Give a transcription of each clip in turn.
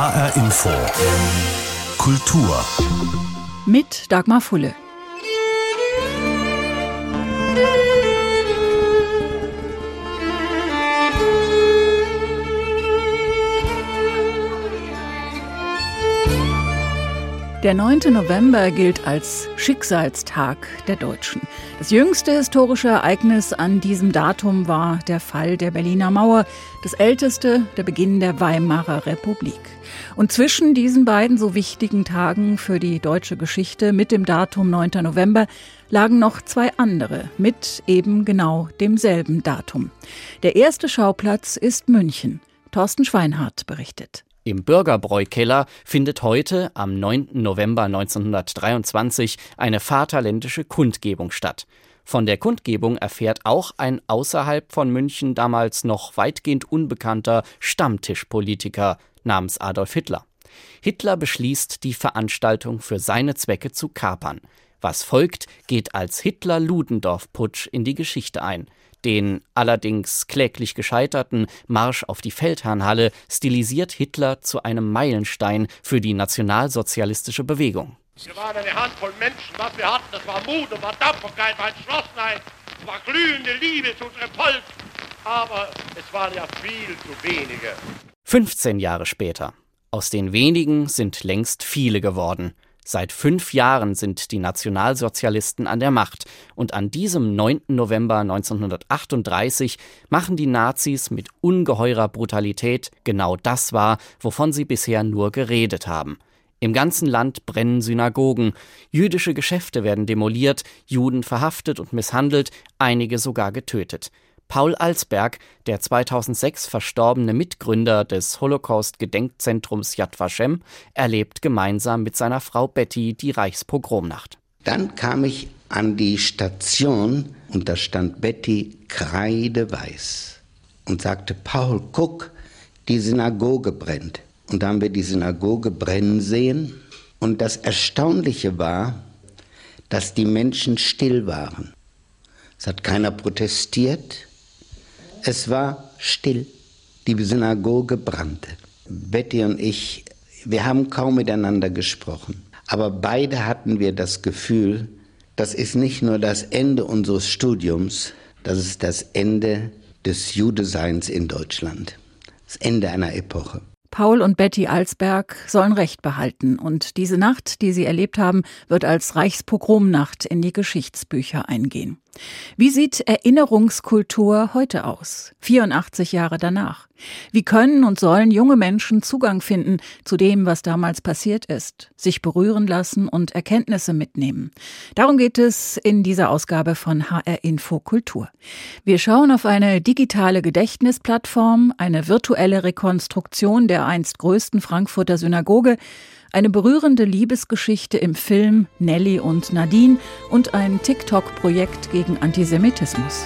HR Info. Kultur. Mit Dagmar Fulle. Der 9. November gilt als Schicksalstag der Deutschen. Das jüngste historische Ereignis an diesem Datum war der Fall der Berliner Mauer, das älteste der Beginn der Weimarer Republik. Und zwischen diesen beiden so wichtigen Tagen für die deutsche Geschichte mit dem Datum 9. November lagen noch zwei andere mit eben genau demselben Datum. Der erste Schauplatz ist München. Thorsten Schweinhardt berichtet. Im Bürgerbräukeller findet heute, am 9. November 1923, eine vaterländische Kundgebung statt. Von der Kundgebung erfährt auch ein außerhalb von München damals noch weitgehend unbekannter Stammtischpolitiker namens Adolf Hitler. Hitler beschließt, die Veranstaltung für seine Zwecke zu kapern. Was folgt, geht als Hitler-Ludendorff-Putsch in die Geschichte ein. Den allerdings kläglich gescheiterten Marsch auf die Feldherrnhalle stilisiert Hitler zu einem Meilenstein für die nationalsozialistische Bewegung. Wir waren eine Handvoll Menschen. Was wir hatten, das war Mut und war Tapferkeit, war Entschlossenheit, es war glühende Liebe zu unserem Volk. Aber es waren ja viel zu wenige. 15 Jahre später. Aus den wenigen sind längst viele geworden. Seit fünf Jahren sind die Nationalsozialisten an der Macht und an diesem 9. November 1938 machen die Nazis mit ungeheurer Brutalität genau das wahr, wovon sie bisher nur geredet haben. Im ganzen Land brennen Synagogen, jüdische Geschäfte werden demoliert, Juden verhaftet und misshandelt, einige sogar getötet. Paul Alsberg, der 2006 verstorbene Mitgründer des Holocaust-Gedenkzentrums Yad Vashem, erlebt gemeinsam mit seiner Frau Betty die Reichspogromnacht. Dann kam ich an die Station und da stand Betty kreideweiß und sagte, Paul, guck, die Synagoge brennt. Und da haben wir die Synagoge brennen sehen. Und das Erstaunliche war, dass die Menschen still waren. Es hat keiner protestiert, es war still. Die Synagoge brannte. Betty und ich, wir haben kaum miteinander gesprochen. Aber beide hatten wir das Gefühl, das ist nicht nur das Ende unseres Studiums, das ist das Ende des Judeseins in Deutschland. Das Ende einer Epoche. Paul und Betty Alsberg sollen Recht behalten und diese Nacht, die sie erlebt haben, wird als Reichspogromnacht in die Geschichtsbücher eingehen. Wie sieht Erinnerungskultur heute aus, 84 Jahre danach? Wie können und sollen junge Menschen Zugang finden zu dem, was damals passiert ist, sich berühren lassen und Erkenntnisse mitnehmen? Darum geht es in dieser Ausgabe von HR Info Kultur. Wir schauen auf eine digitale Gedächtnisplattform, eine virtuelle Rekonstruktion der einst größten Frankfurter Synagoge, eine berührende Liebesgeschichte im Film Nelly und Nadine und ein TikTok-Projekt gegen Antisemitismus.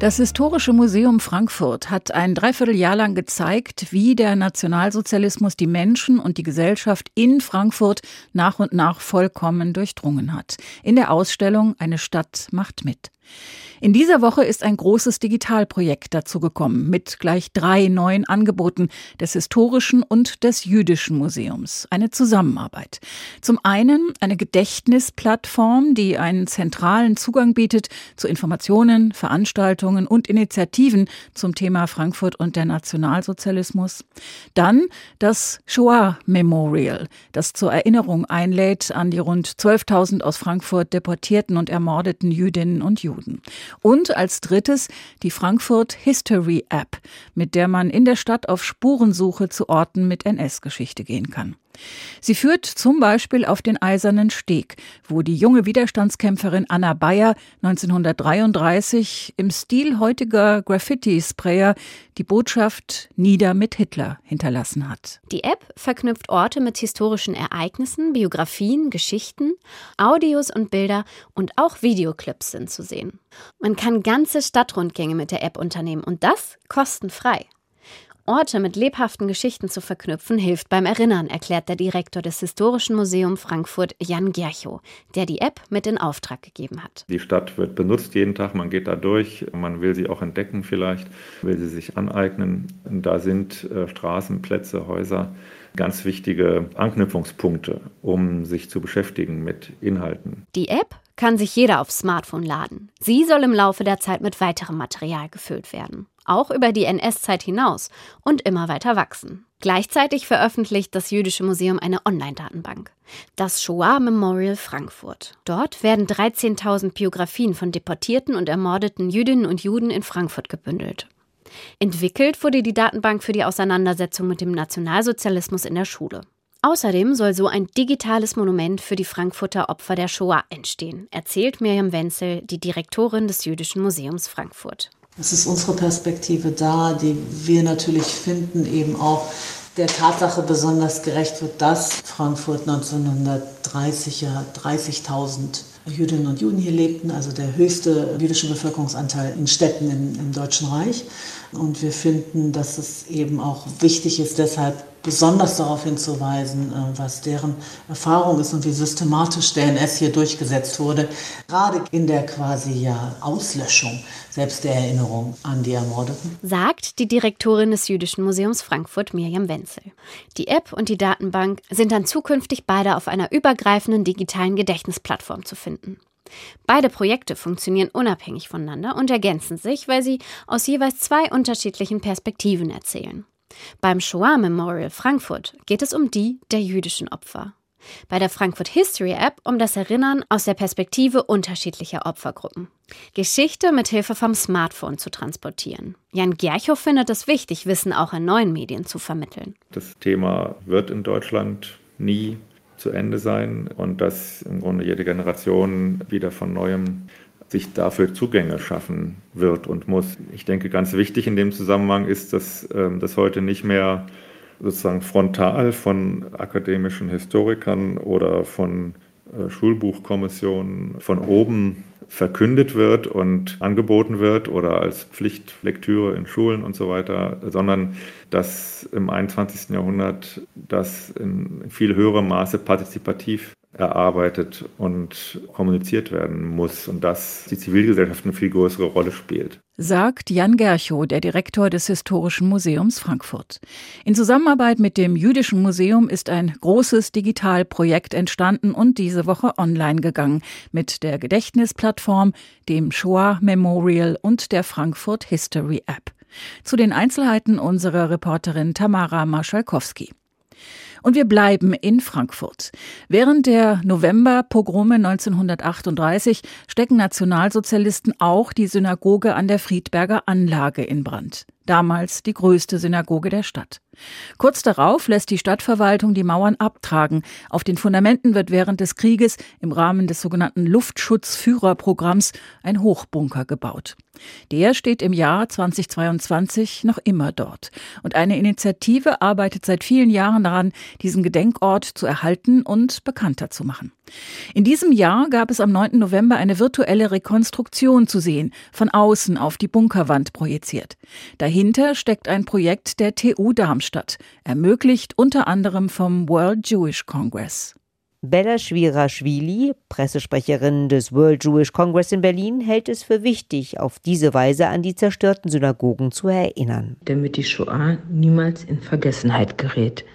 Das Historische Museum Frankfurt hat ein Dreivierteljahr lang gezeigt, wie der Nationalsozialismus die Menschen und die Gesellschaft in Frankfurt nach und nach vollkommen durchdrungen hat. In der Ausstellung Eine Stadt macht mit. In dieser Woche ist ein großes Digitalprojekt dazugekommen mit gleich drei neuen Angeboten des Historischen und des Jüdischen Museums. Eine Zusammenarbeit. Zum einen eine Gedächtnisplattform, die einen zentralen Zugang bietet zu Informationen, Veranstaltungen und Initiativen zum Thema Frankfurt und der Nationalsozialismus. Dann das Shoah Memorial, das zur Erinnerung einlädt an die rund 12.000 aus Frankfurt deportierten und ermordeten Jüdinnen und Juden. Und als drittes die Frankfurt History App, mit der man in der Stadt auf Spurensuche zu Orten mit NS-Geschichte gehen kann. Sie führt zum Beispiel auf den Eisernen Steg, wo die junge Widerstandskämpferin Anna Bayer 1933 im Stil heutiger Graffiti-Sprayer die Botschaft Nieder mit Hitler hinterlassen hat. Die App verknüpft Orte mit historischen Ereignissen, Biografien, Geschichten, Audios und Bilder und auch Videoclips sind zu sehen. Man kann ganze Stadtrundgänge mit der App unternehmen und das kostenfrei. Orte mit lebhaften Geschichten zu verknüpfen, hilft beim Erinnern, erklärt der Direktor des Historischen Museums Frankfurt, Jan Gerchow, der die App mit in Auftrag gegeben hat. Die Stadt wird benutzt jeden Tag, man geht da durch, man will sie auch entdecken vielleicht, will sie sich aneignen. Da sind äh, Straßen, Plätze, Häuser ganz wichtige Anknüpfungspunkte, um sich zu beschäftigen mit Inhalten. Die App kann sich jeder aufs Smartphone laden. Sie soll im Laufe der Zeit mit weiterem Material gefüllt werden. Auch über die NS-Zeit hinaus und immer weiter wachsen. Gleichzeitig veröffentlicht das Jüdische Museum eine Online-Datenbank. Das Shoah Memorial Frankfurt. Dort werden 13.000 Biografien von deportierten und ermordeten Jüdinnen und Juden in Frankfurt gebündelt. Entwickelt wurde die Datenbank für die Auseinandersetzung mit dem Nationalsozialismus in der Schule. Außerdem soll so ein digitales Monument für die Frankfurter Opfer der Shoah entstehen, erzählt Miriam Wenzel, die Direktorin des Jüdischen Museums Frankfurt. Es ist unsere Perspektive da, die wir natürlich finden, eben auch der Tatsache besonders gerecht wird, dass Frankfurt 1930 ja 30.000 Jüdinnen und Juden hier lebten, also der höchste jüdische Bevölkerungsanteil in Städten im, im Deutschen Reich. Und wir finden, dass es eben auch wichtig ist, deshalb besonders darauf hinzuweisen, äh, was deren Erfahrung ist und wie systematisch der NS hier durchgesetzt wurde, gerade in der quasi ja Auslöschung selbst der Erinnerung an die Ermordeten. Sagt die Direktorin des Jüdischen Museums Frankfurt, Mirjam Wenzel. Die App und die Datenbank sind dann zukünftig beide auf einer übergreifenden digitalen Gedächtnisplattform zu finden. Beide Projekte funktionieren unabhängig voneinander und ergänzen sich, weil sie aus jeweils zwei unterschiedlichen Perspektiven erzählen. Beim Shoah Memorial Frankfurt geht es um die der jüdischen Opfer. Bei der Frankfurt History App um das Erinnern aus der Perspektive unterschiedlicher Opfergruppen. Geschichte mit Hilfe vom Smartphone zu transportieren. Jan Gerchow findet es wichtig, Wissen auch in neuen Medien zu vermitteln. Das Thema wird in Deutschland nie zu Ende sein und dass im Grunde jede Generation wieder von neuem sich dafür Zugänge schaffen wird und muss. Ich denke, ganz wichtig in dem Zusammenhang ist, dass ähm, das heute nicht mehr sozusagen frontal von akademischen Historikern oder von äh, Schulbuchkommissionen von oben verkündet wird und angeboten wird oder als Pflichtlektüre in Schulen und so weiter, sondern dass im 21. Jahrhundert das in viel höherem Maße partizipativ erarbeitet und kommuniziert werden muss und dass die Zivilgesellschaft eine viel größere Rolle spielt. Sagt Jan Gerchow, der Direktor des Historischen Museums Frankfurt. In Zusammenarbeit mit dem Jüdischen Museum ist ein großes Digitalprojekt entstanden und diese Woche online gegangen mit der Gedächtnisplattform, dem Shoah Memorial und der Frankfurt History App. Zu den Einzelheiten unsere Reporterin Tamara Maschalkowski. Und wir bleiben in Frankfurt. Während der November-Pogrome 1938 stecken Nationalsozialisten auch die Synagoge an der Friedberger Anlage in Brand damals die größte Synagoge der Stadt. Kurz darauf lässt die Stadtverwaltung die Mauern abtragen. Auf den Fundamenten wird während des Krieges im Rahmen des sogenannten Luftschutzführerprogramms ein Hochbunker gebaut. Der steht im Jahr 2022 noch immer dort. Und eine Initiative arbeitet seit vielen Jahren daran, diesen Gedenkort zu erhalten und bekannter zu machen. In diesem Jahr gab es am 9. November eine virtuelle Rekonstruktion zu sehen, von außen auf die Bunkerwand projiziert. Dahinter steckt ein Projekt der TU Darmstadt, ermöglicht unter anderem vom World Jewish Congress. Bella Schwira-Schwili, Pressesprecherin des World Jewish Congress in Berlin, hält es für wichtig, auf diese Weise an die zerstörten Synagogen zu erinnern. Damit die Shoah niemals in Vergessenheit gerät.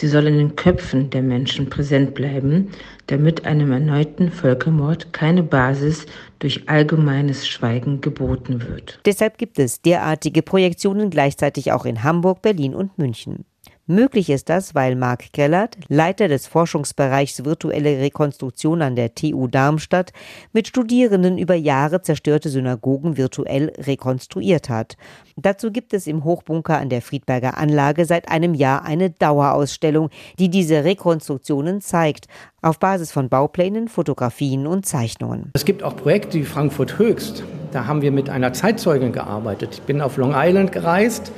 Sie soll in den Köpfen der Menschen präsent bleiben, damit einem erneuten Völkermord keine Basis durch allgemeines Schweigen geboten wird. Deshalb gibt es derartige Projektionen gleichzeitig auch in Hamburg, Berlin und München. Möglich ist das, weil Marc Grellert, Leiter des Forschungsbereichs virtuelle Rekonstruktion an der TU Darmstadt, mit Studierenden über Jahre zerstörte Synagogen virtuell rekonstruiert hat. Dazu gibt es im Hochbunker an der Friedberger Anlage seit einem Jahr eine Dauerausstellung, die diese Rekonstruktionen zeigt, auf Basis von Bauplänen, Fotografien und Zeichnungen. Es gibt auch Projekte wie Frankfurt Höchst. Da haben wir mit einer Zeitzeugin gearbeitet. Ich bin auf Long Island gereist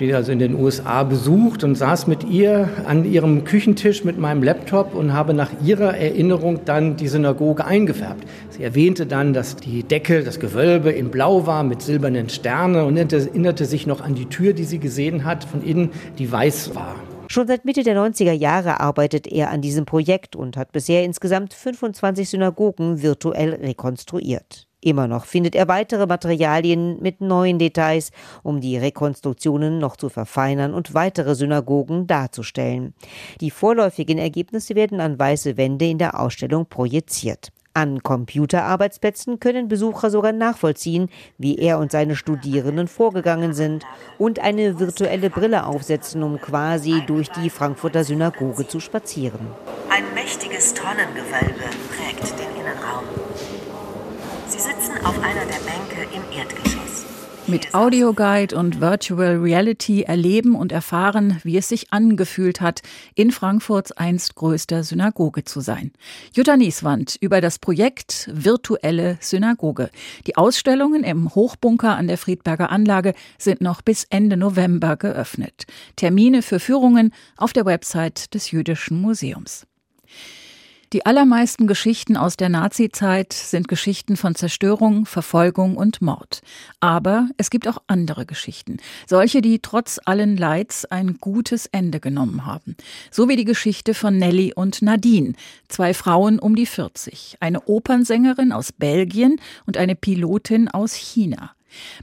die also in den USA besucht und saß mit ihr an ihrem Küchentisch mit meinem Laptop und habe nach ihrer Erinnerung dann die Synagoge eingefärbt. Sie erwähnte dann, dass die Decke, das Gewölbe in Blau war mit silbernen Sternen und erinnerte sich noch an die Tür, die sie gesehen hat, von innen, die weiß war. Schon seit Mitte der 90er Jahre arbeitet er an diesem Projekt und hat bisher insgesamt 25 Synagogen virtuell rekonstruiert. Immer noch findet er weitere Materialien mit neuen Details, um die Rekonstruktionen noch zu verfeinern und weitere Synagogen darzustellen. Die vorläufigen Ergebnisse werden an weiße Wände in der Ausstellung projiziert. An Computerarbeitsplätzen können Besucher sogar nachvollziehen, wie er und seine Studierenden vorgegangen sind und eine virtuelle Brille aufsetzen, um quasi durch die Frankfurter Synagoge zu spazieren. Ein mächtiges Tonnengewölbe prägt den Innenraum. Sie sitzen auf einer der Bänke im Erdgeschoss. Mit Audioguide und Virtual Reality erleben und erfahren, wie es sich angefühlt hat, in Frankfurts einst größter Synagoge zu sein. Jutta Nieswand über das Projekt Virtuelle Synagoge. Die Ausstellungen im Hochbunker an der Friedberger Anlage sind noch bis Ende November geöffnet. Termine für Führungen auf der Website des Jüdischen Museums. Die allermeisten Geschichten aus der Nazizeit sind Geschichten von Zerstörung, Verfolgung und Mord. Aber es gibt auch andere Geschichten, solche, die trotz allen Leids ein gutes Ende genommen haben. So wie die Geschichte von Nelly und Nadine, zwei Frauen um die 40, eine Opernsängerin aus Belgien und eine Pilotin aus China.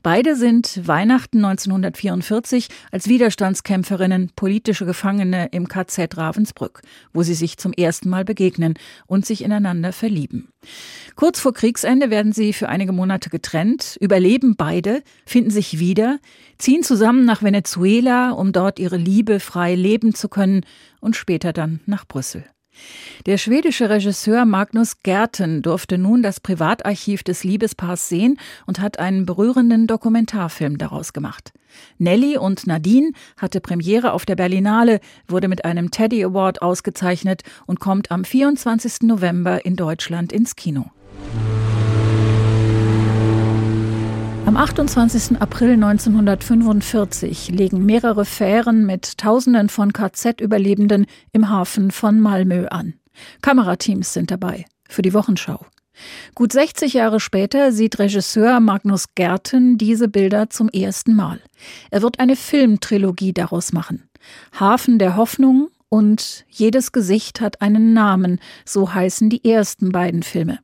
Beide sind Weihnachten 1944 als Widerstandskämpferinnen politische Gefangene im KZ Ravensbrück, wo sie sich zum ersten Mal begegnen und sich ineinander verlieben. Kurz vor Kriegsende werden sie für einige Monate getrennt, überleben beide, finden sich wieder, ziehen zusammen nach Venezuela, um dort ihre Liebe frei leben zu können und später dann nach Brüssel. Der schwedische Regisseur Magnus Gerten durfte nun das Privatarchiv des Liebespaars sehen und hat einen berührenden Dokumentarfilm daraus gemacht. Nelly und Nadine hatte Premiere auf der Berlinale, wurde mit einem Teddy Award ausgezeichnet und kommt am 24. November in Deutschland ins Kino. Am 28. April 1945 legen mehrere Fähren mit Tausenden von KZ-Überlebenden im Hafen von Malmö an. Kamerateams sind dabei für die Wochenschau. Gut 60 Jahre später sieht Regisseur Magnus Gerten diese Bilder zum ersten Mal. Er wird eine Filmtrilogie daraus machen. Hafen der Hoffnung und Jedes Gesicht hat einen Namen, so heißen die ersten beiden Filme.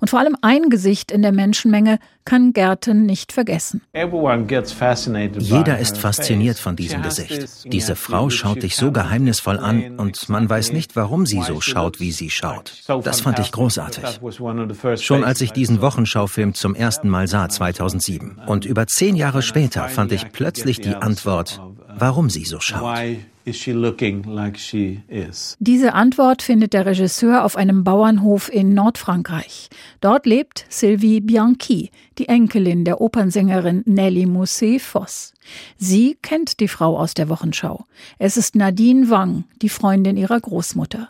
Und vor allem ein Gesicht in der Menschenmenge kann Gerten nicht vergessen. Jeder ist fasziniert von diesem Gesicht. Diese Frau schaut dich so geheimnisvoll an und man weiß nicht, warum sie so schaut, wie sie schaut. Das fand ich großartig. Schon als ich diesen Wochenschaufilm zum ersten Mal sah, 2007. Und über zehn Jahre später fand ich plötzlich die Antwort, warum sie so schaut. Diese Antwort findet der Regisseur auf einem Bauernhof in Nordfrankreich. Dort lebt Sylvie Bianchi, die Enkelin der Opernsängerin Nelly Mousset-Voss. Sie kennt die Frau aus der Wochenschau. Es ist Nadine Wang, die Freundin ihrer Großmutter.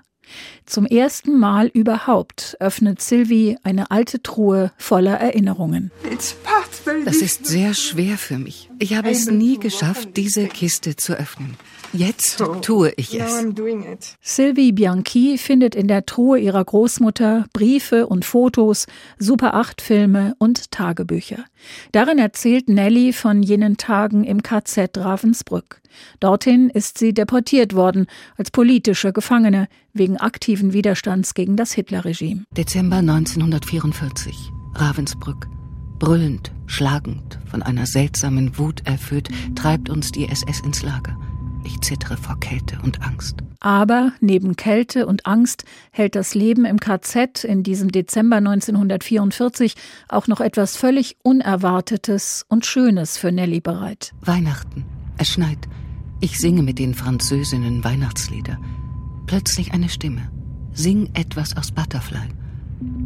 Zum ersten Mal überhaupt öffnet Sylvie eine alte Truhe voller Erinnerungen. Das ist sehr schwer für mich. Ich habe es nie geschafft, diese Kiste zu öffnen. Jetzt tue ich es. Sylvie Bianchi findet in der Truhe ihrer Großmutter Briefe und Fotos, Super 8 Filme und Tagebücher. Darin erzählt Nelly von jenen Tagen im KZ Ravensbrück. Dorthin ist sie deportiert worden als politische Gefangene wegen aktiven Widerstands gegen das Hitlerregime. Dezember 1944. Ravensbrück. Brüllend, schlagend, von einer seltsamen Wut erfüllt, treibt uns die SS ins Lager. Ich zittere vor Kälte und Angst. Aber neben Kälte und Angst hält das Leben im KZ in diesem Dezember 1944 auch noch etwas völlig Unerwartetes und Schönes für Nelly bereit. Weihnachten. Es schneit. Ich singe mit den Französinnen Weihnachtslieder. Plötzlich eine Stimme. Sing etwas aus Butterfly.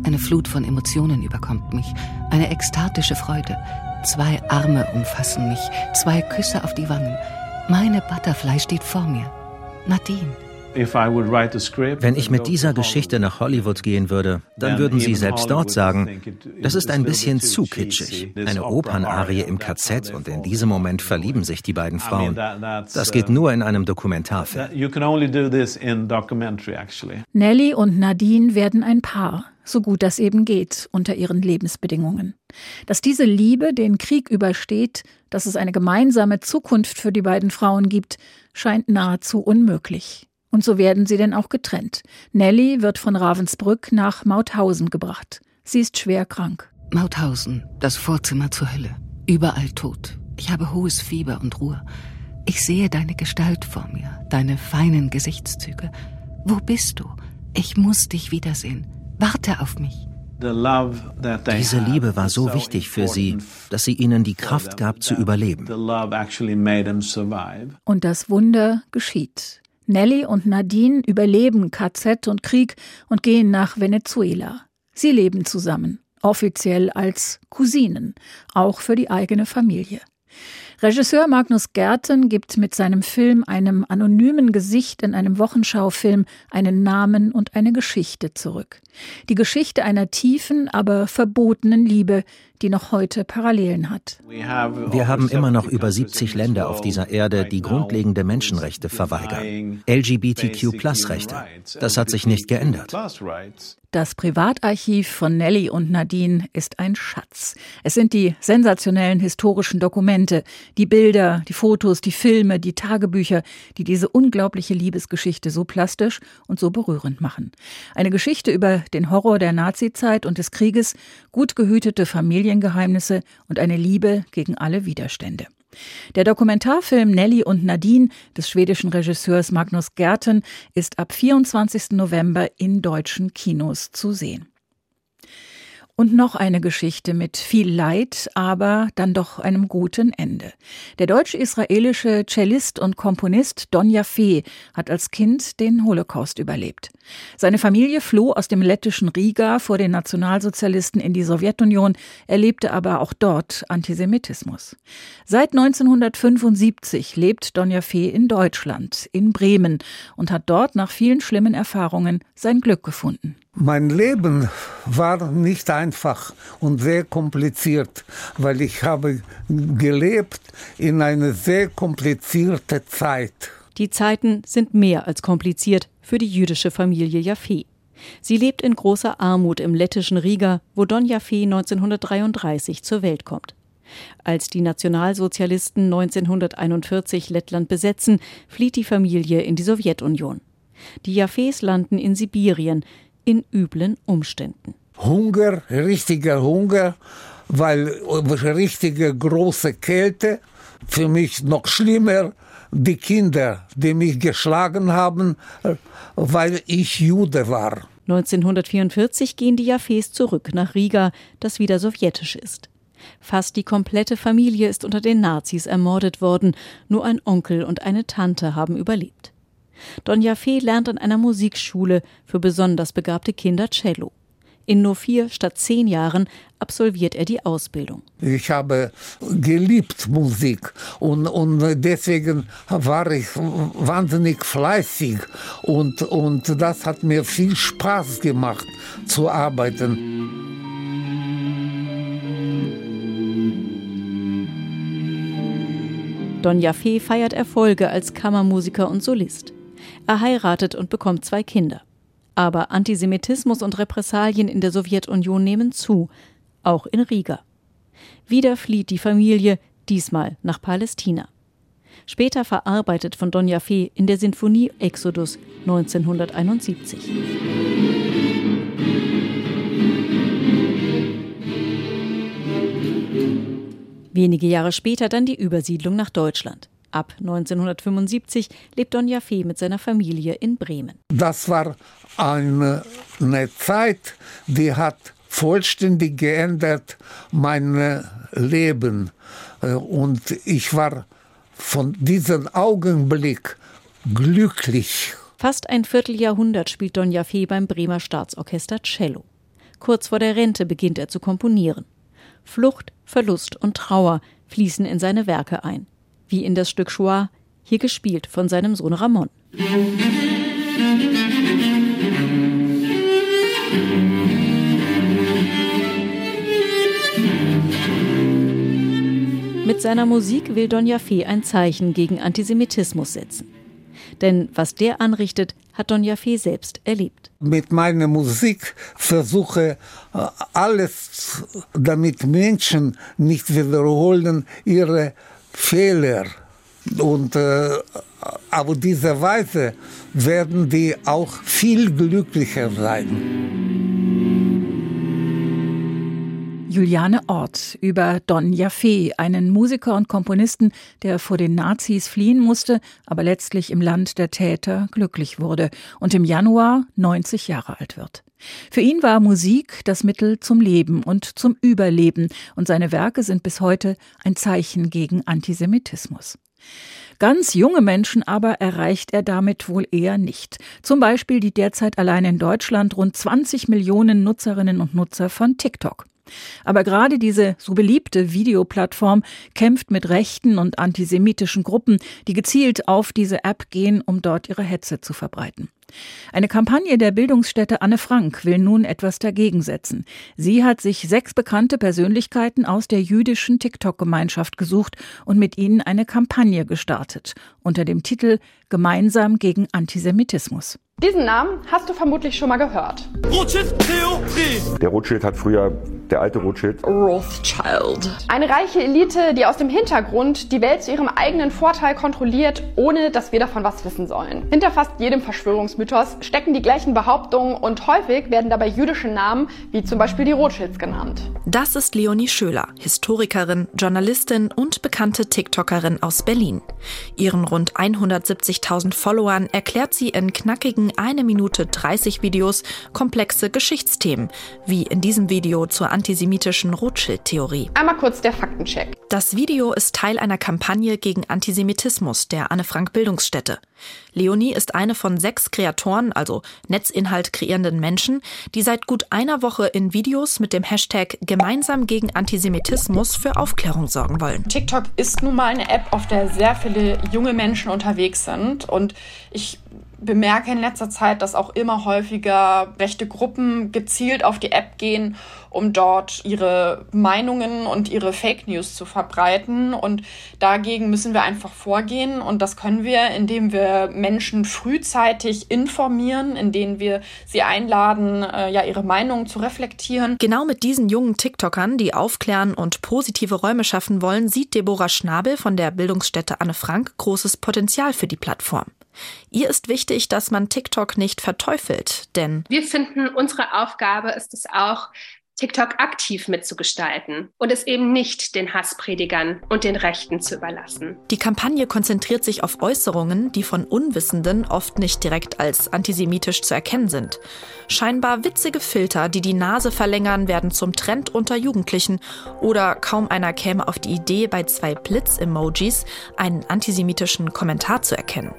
Eine Flut von Emotionen überkommt mich. Eine ekstatische Freude. Zwei Arme umfassen mich. Zwei Küsse auf die Wangen. Meine Butterfly steht vor mir. Nadine. Wenn ich mit dieser Geschichte nach Hollywood gehen würde, dann würden sie selbst dort sagen, das ist ein bisschen zu kitschig. Eine Opernarie im KZ und in diesem Moment verlieben sich die beiden Frauen. Das geht nur in einem Dokumentarfilm. Nelly und Nadine werden ein Paar, so gut das eben geht unter ihren Lebensbedingungen. Dass diese Liebe den Krieg übersteht, dass es eine gemeinsame Zukunft für die beiden Frauen gibt, scheint nahezu unmöglich. Und so werden sie denn auch getrennt. Nelly wird von Ravensbrück nach Mauthausen gebracht. Sie ist schwer krank. Mauthausen, das Vorzimmer zur Hölle. Überall tot. Ich habe hohes Fieber und Ruhe. Ich sehe deine Gestalt vor mir, deine feinen Gesichtszüge. Wo bist du? Ich muss dich wiedersehen. Warte auf mich. Diese Liebe war so wichtig für sie, dass sie ihnen die Kraft gab zu überleben. Und das Wunder geschieht. Nelly und Nadine überleben KZ und Krieg und gehen nach Venezuela. Sie leben zusammen, offiziell als Cousinen, auch für die eigene Familie. Regisseur Magnus Gerten gibt mit seinem Film einem anonymen Gesicht in einem Wochenschaufilm einen Namen und eine Geschichte zurück. Die Geschichte einer tiefen, aber verbotenen Liebe, die noch heute Parallelen hat. Wir haben immer noch über 70 Länder auf dieser Erde, die grundlegende Menschenrechte verweigern. LGBTQ-Plus-Rechte. Das hat sich nicht geändert. Das Privatarchiv von Nelly und Nadine ist ein Schatz. Es sind die sensationellen historischen Dokumente, die Bilder, die Fotos, die Filme, die Tagebücher, die diese unglaubliche Liebesgeschichte so plastisch und so berührend machen. Eine Geschichte über den Horror der Nazizeit und des Krieges, gut gehütete Familiengeheimnisse und eine Liebe gegen alle Widerstände. Der Dokumentarfilm Nelly und Nadine des schwedischen Regisseurs Magnus Gerten ist ab 24. November in deutschen Kinos zu sehen. Und noch eine Geschichte mit viel Leid, aber dann doch einem guten Ende. Der deutsch-israelische Cellist und Komponist Don Jaffe hat als Kind den Holocaust überlebt. Seine Familie floh aus dem lettischen Riga vor den Nationalsozialisten in die Sowjetunion, erlebte aber auch dort Antisemitismus. Seit 1975 lebt Don Jaffe in Deutschland, in Bremen und hat dort nach vielen schlimmen Erfahrungen sein Glück gefunden. Mein Leben war nicht einfach und sehr kompliziert, weil ich habe gelebt in eine sehr komplizierte Zeit. Die Zeiten sind mehr als kompliziert für die jüdische Familie Jaffe. Sie lebt in großer Armut im lettischen Riga, wo Don Jaffe 1933 zur Welt kommt. Als die Nationalsozialisten 1941 Lettland besetzen, flieht die Familie in die Sowjetunion. Die Jaffes landen in Sibirien, in üblen Umständen. Hunger, richtiger Hunger, weil richtige große Kälte. Für mich noch schlimmer, die Kinder, die mich geschlagen haben, weil ich Jude war. 1944 gehen die Jaffes zurück nach Riga, das wieder sowjetisch ist. Fast die komplette Familie ist unter den Nazis ermordet worden, nur ein Onkel und eine Tante haben überlebt. Don Jaffe lernt an einer Musikschule für besonders begabte Kinder Cello. In nur vier statt zehn Jahren absolviert er die Ausbildung. Ich habe geliebt Musik und, und deswegen war ich wahnsinnig fleißig und, und das hat mir viel Spaß gemacht zu arbeiten. Don Jaffe feiert Erfolge als Kammermusiker und Solist. Er heiratet und bekommt zwei Kinder. Aber Antisemitismus und Repressalien in der Sowjetunion nehmen zu, auch in Riga. Wieder flieht die Familie, diesmal nach Palästina. Später verarbeitet von Don Jaffe in der Sinfonie Exodus 1971. Wenige Jahre später dann die Übersiedlung nach Deutschland. Ab 1975 lebt Don Jaffe mit seiner Familie in Bremen. Das war eine, eine Zeit, die hat vollständig geändert mein Leben. Und ich war von diesem Augenblick glücklich. Fast ein Vierteljahrhundert spielt Don Jaffe beim Bremer Staatsorchester Cello. Kurz vor der Rente beginnt er zu komponieren. Flucht, Verlust und Trauer fließen in seine Werke ein wie in das Stück Shoah, hier gespielt von seinem Sohn Ramon. Mit seiner Musik will Donja Fee ein Zeichen gegen Antisemitismus setzen. Denn was der anrichtet, hat Donja Fee selbst erlebt. Mit meiner Musik versuche äh, alles, damit Menschen nicht wiederholen ihre Fehler. Und äh, auf diese Weise werden die auch viel glücklicher sein. Juliane Ort über Don Jaffe, einen Musiker und Komponisten, der vor den Nazis fliehen musste, aber letztlich im Land der Täter glücklich wurde und im Januar 90 Jahre alt wird. Für ihn war Musik das Mittel zum Leben und zum Überleben, und seine Werke sind bis heute ein Zeichen gegen Antisemitismus. Ganz junge Menschen aber erreicht er damit wohl eher nicht. Zum Beispiel die derzeit allein in Deutschland rund 20 Millionen Nutzerinnen und Nutzer von TikTok. Aber gerade diese so beliebte Videoplattform kämpft mit rechten und antisemitischen Gruppen, die gezielt auf diese App gehen, um dort ihre Hetze zu verbreiten. Eine Kampagne der Bildungsstätte Anne Frank will nun etwas dagegen setzen. Sie hat sich sechs bekannte Persönlichkeiten aus der jüdischen TikTok-Gemeinschaft gesucht und mit ihnen eine Kampagne gestartet unter dem Titel Gemeinsam gegen Antisemitismus. Diesen Namen hast du vermutlich schon mal gehört. Rothschild-Theorie. Der Rothschild hat früher, der alte Rothschild. Rothschild. Eine reiche Elite, die aus dem Hintergrund die Welt zu ihrem eigenen Vorteil kontrolliert, ohne dass wir davon was wissen sollen. Hinter fast jedem Verschwörungsmythos stecken die gleichen Behauptungen und häufig werden dabei jüdische Namen, wie zum Beispiel die Rothschilds genannt. Das ist Leonie Schöler, Historikerin, Journalistin und bekannte TikTokerin aus Berlin. Ihren rund 170.000 Followern erklärt sie in knackigen zeigen eine Minute 30 Videos komplexe Geschichtsthemen, wie in diesem Video zur antisemitischen Rothschild-Theorie. Einmal kurz der Faktencheck. Das Video ist Teil einer Kampagne gegen Antisemitismus der Anne Frank Bildungsstätte. Leonie ist eine von sechs Kreatoren, also Netzinhalt kreierenden Menschen, die seit gut einer Woche in Videos mit dem Hashtag Gemeinsam gegen Antisemitismus für Aufklärung sorgen wollen. TikTok ist nun mal eine App, auf der sehr viele junge Menschen unterwegs sind und ich bemerke in letzter Zeit, dass auch immer häufiger rechte Gruppen gezielt auf die App gehen, um dort ihre Meinungen und ihre Fake News zu verbreiten. Und dagegen müssen wir einfach vorgehen. Und das können wir, indem wir Menschen frühzeitig informieren, indem wir sie einladen, äh, ja, ihre Meinungen zu reflektieren. Genau mit diesen jungen TikTokern, die aufklären und positive Räume schaffen wollen, sieht Deborah Schnabel von der Bildungsstätte Anne Frank großes Potenzial für die Plattform. Ihr ist wichtig, dass man TikTok nicht verteufelt, denn wir finden, unsere Aufgabe ist es auch, TikTok aktiv mitzugestalten und es eben nicht den Hasspredigern und den Rechten zu überlassen. Die Kampagne konzentriert sich auf Äußerungen, die von Unwissenden oft nicht direkt als antisemitisch zu erkennen sind. Scheinbar witzige Filter, die die Nase verlängern, werden zum Trend unter Jugendlichen oder kaum einer käme auf die Idee, bei zwei Blitz-Emojis einen antisemitischen Kommentar zu erkennen.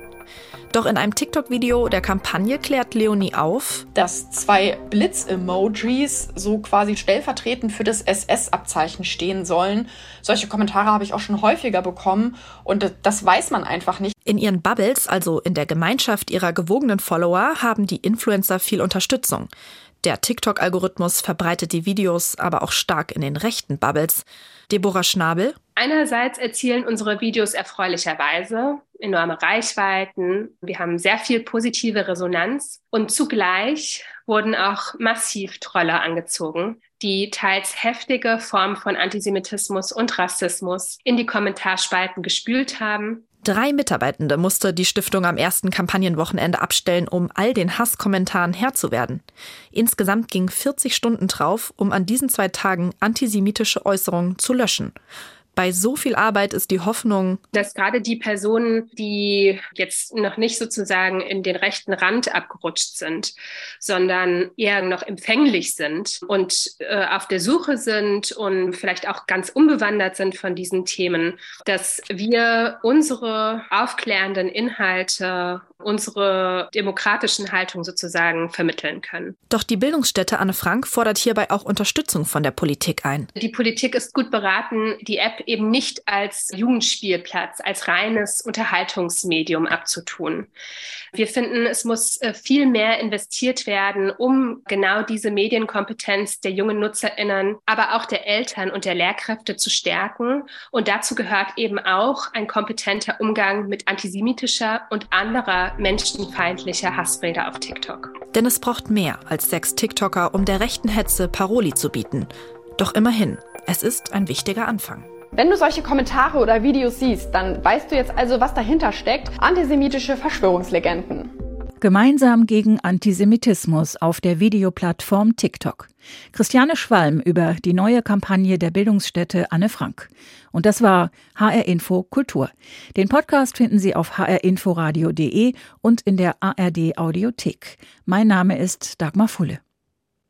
Doch in einem TikTok-Video der Kampagne klärt Leonie auf, dass zwei Blitz-Emojis so quasi stellvertretend für das SS-Abzeichen stehen sollen. Solche Kommentare habe ich auch schon häufiger bekommen und das weiß man einfach nicht. In ihren Bubbles, also in der Gemeinschaft ihrer gewogenen Follower, haben die Influencer viel Unterstützung. Der TikTok-Algorithmus verbreitet die Videos aber auch stark in den rechten Bubbles. Deborah Schnabel. Einerseits erzielen unsere Videos erfreulicherweise enorme Reichweiten. Wir haben sehr viel positive Resonanz und zugleich wurden auch massiv Troller angezogen, die teils heftige Formen von Antisemitismus und Rassismus in die Kommentarspalten gespült haben. Drei Mitarbeitende musste die Stiftung am ersten Kampagnenwochenende abstellen, um all den Hasskommentaren Herr zu werden. Insgesamt ging 40 Stunden drauf, um an diesen zwei Tagen antisemitische Äußerungen zu löschen bei so viel Arbeit ist die Hoffnung, dass gerade die Personen, die jetzt noch nicht sozusagen in den rechten Rand abgerutscht sind, sondern eher noch empfänglich sind und äh, auf der Suche sind und vielleicht auch ganz unbewandert sind von diesen Themen, dass wir unsere aufklärenden Inhalte unsere demokratischen Haltung sozusagen vermitteln können. Doch die Bildungsstätte Anne Frank fordert hierbei auch Unterstützung von der Politik ein. Die Politik ist gut beraten, die App eben nicht als Jugendspielplatz, als reines Unterhaltungsmedium abzutun. Wir finden, es muss äh, viel mehr investiert werden, um genau diese Medienkompetenz der jungen Nutzerinnen, aber auch der Eltern und der Lehrkräfte zu stärken. Und dazu gehört eben auch ein kompetenter Umgang mit antisemitischer und anderer menschenfeindlicher Hassrede auf TikTok. Denn es braucht mehr als sechs TikToker, um der rechten Hetze Paroli zu bieten. Doch immerhin, es ist ein wichtiger Anfang. Wenn du solche Kommentare oder Videos siehst, dann weißt du jetzt also, was dahinter steckt. Antisemitische Verschwörungslegenden. Gemeinsam gegen Antisemitismus auf der Videoplattform TikTok. Christiane Schwalm über die neue Kampagne der Bildungsstätte Anne Frank. Und das war HR Info Kultur. Den Podcast finden Sie auf hrinforadio.de und in der ARD Audiothek. Mein Name ist Dagmar Fulle.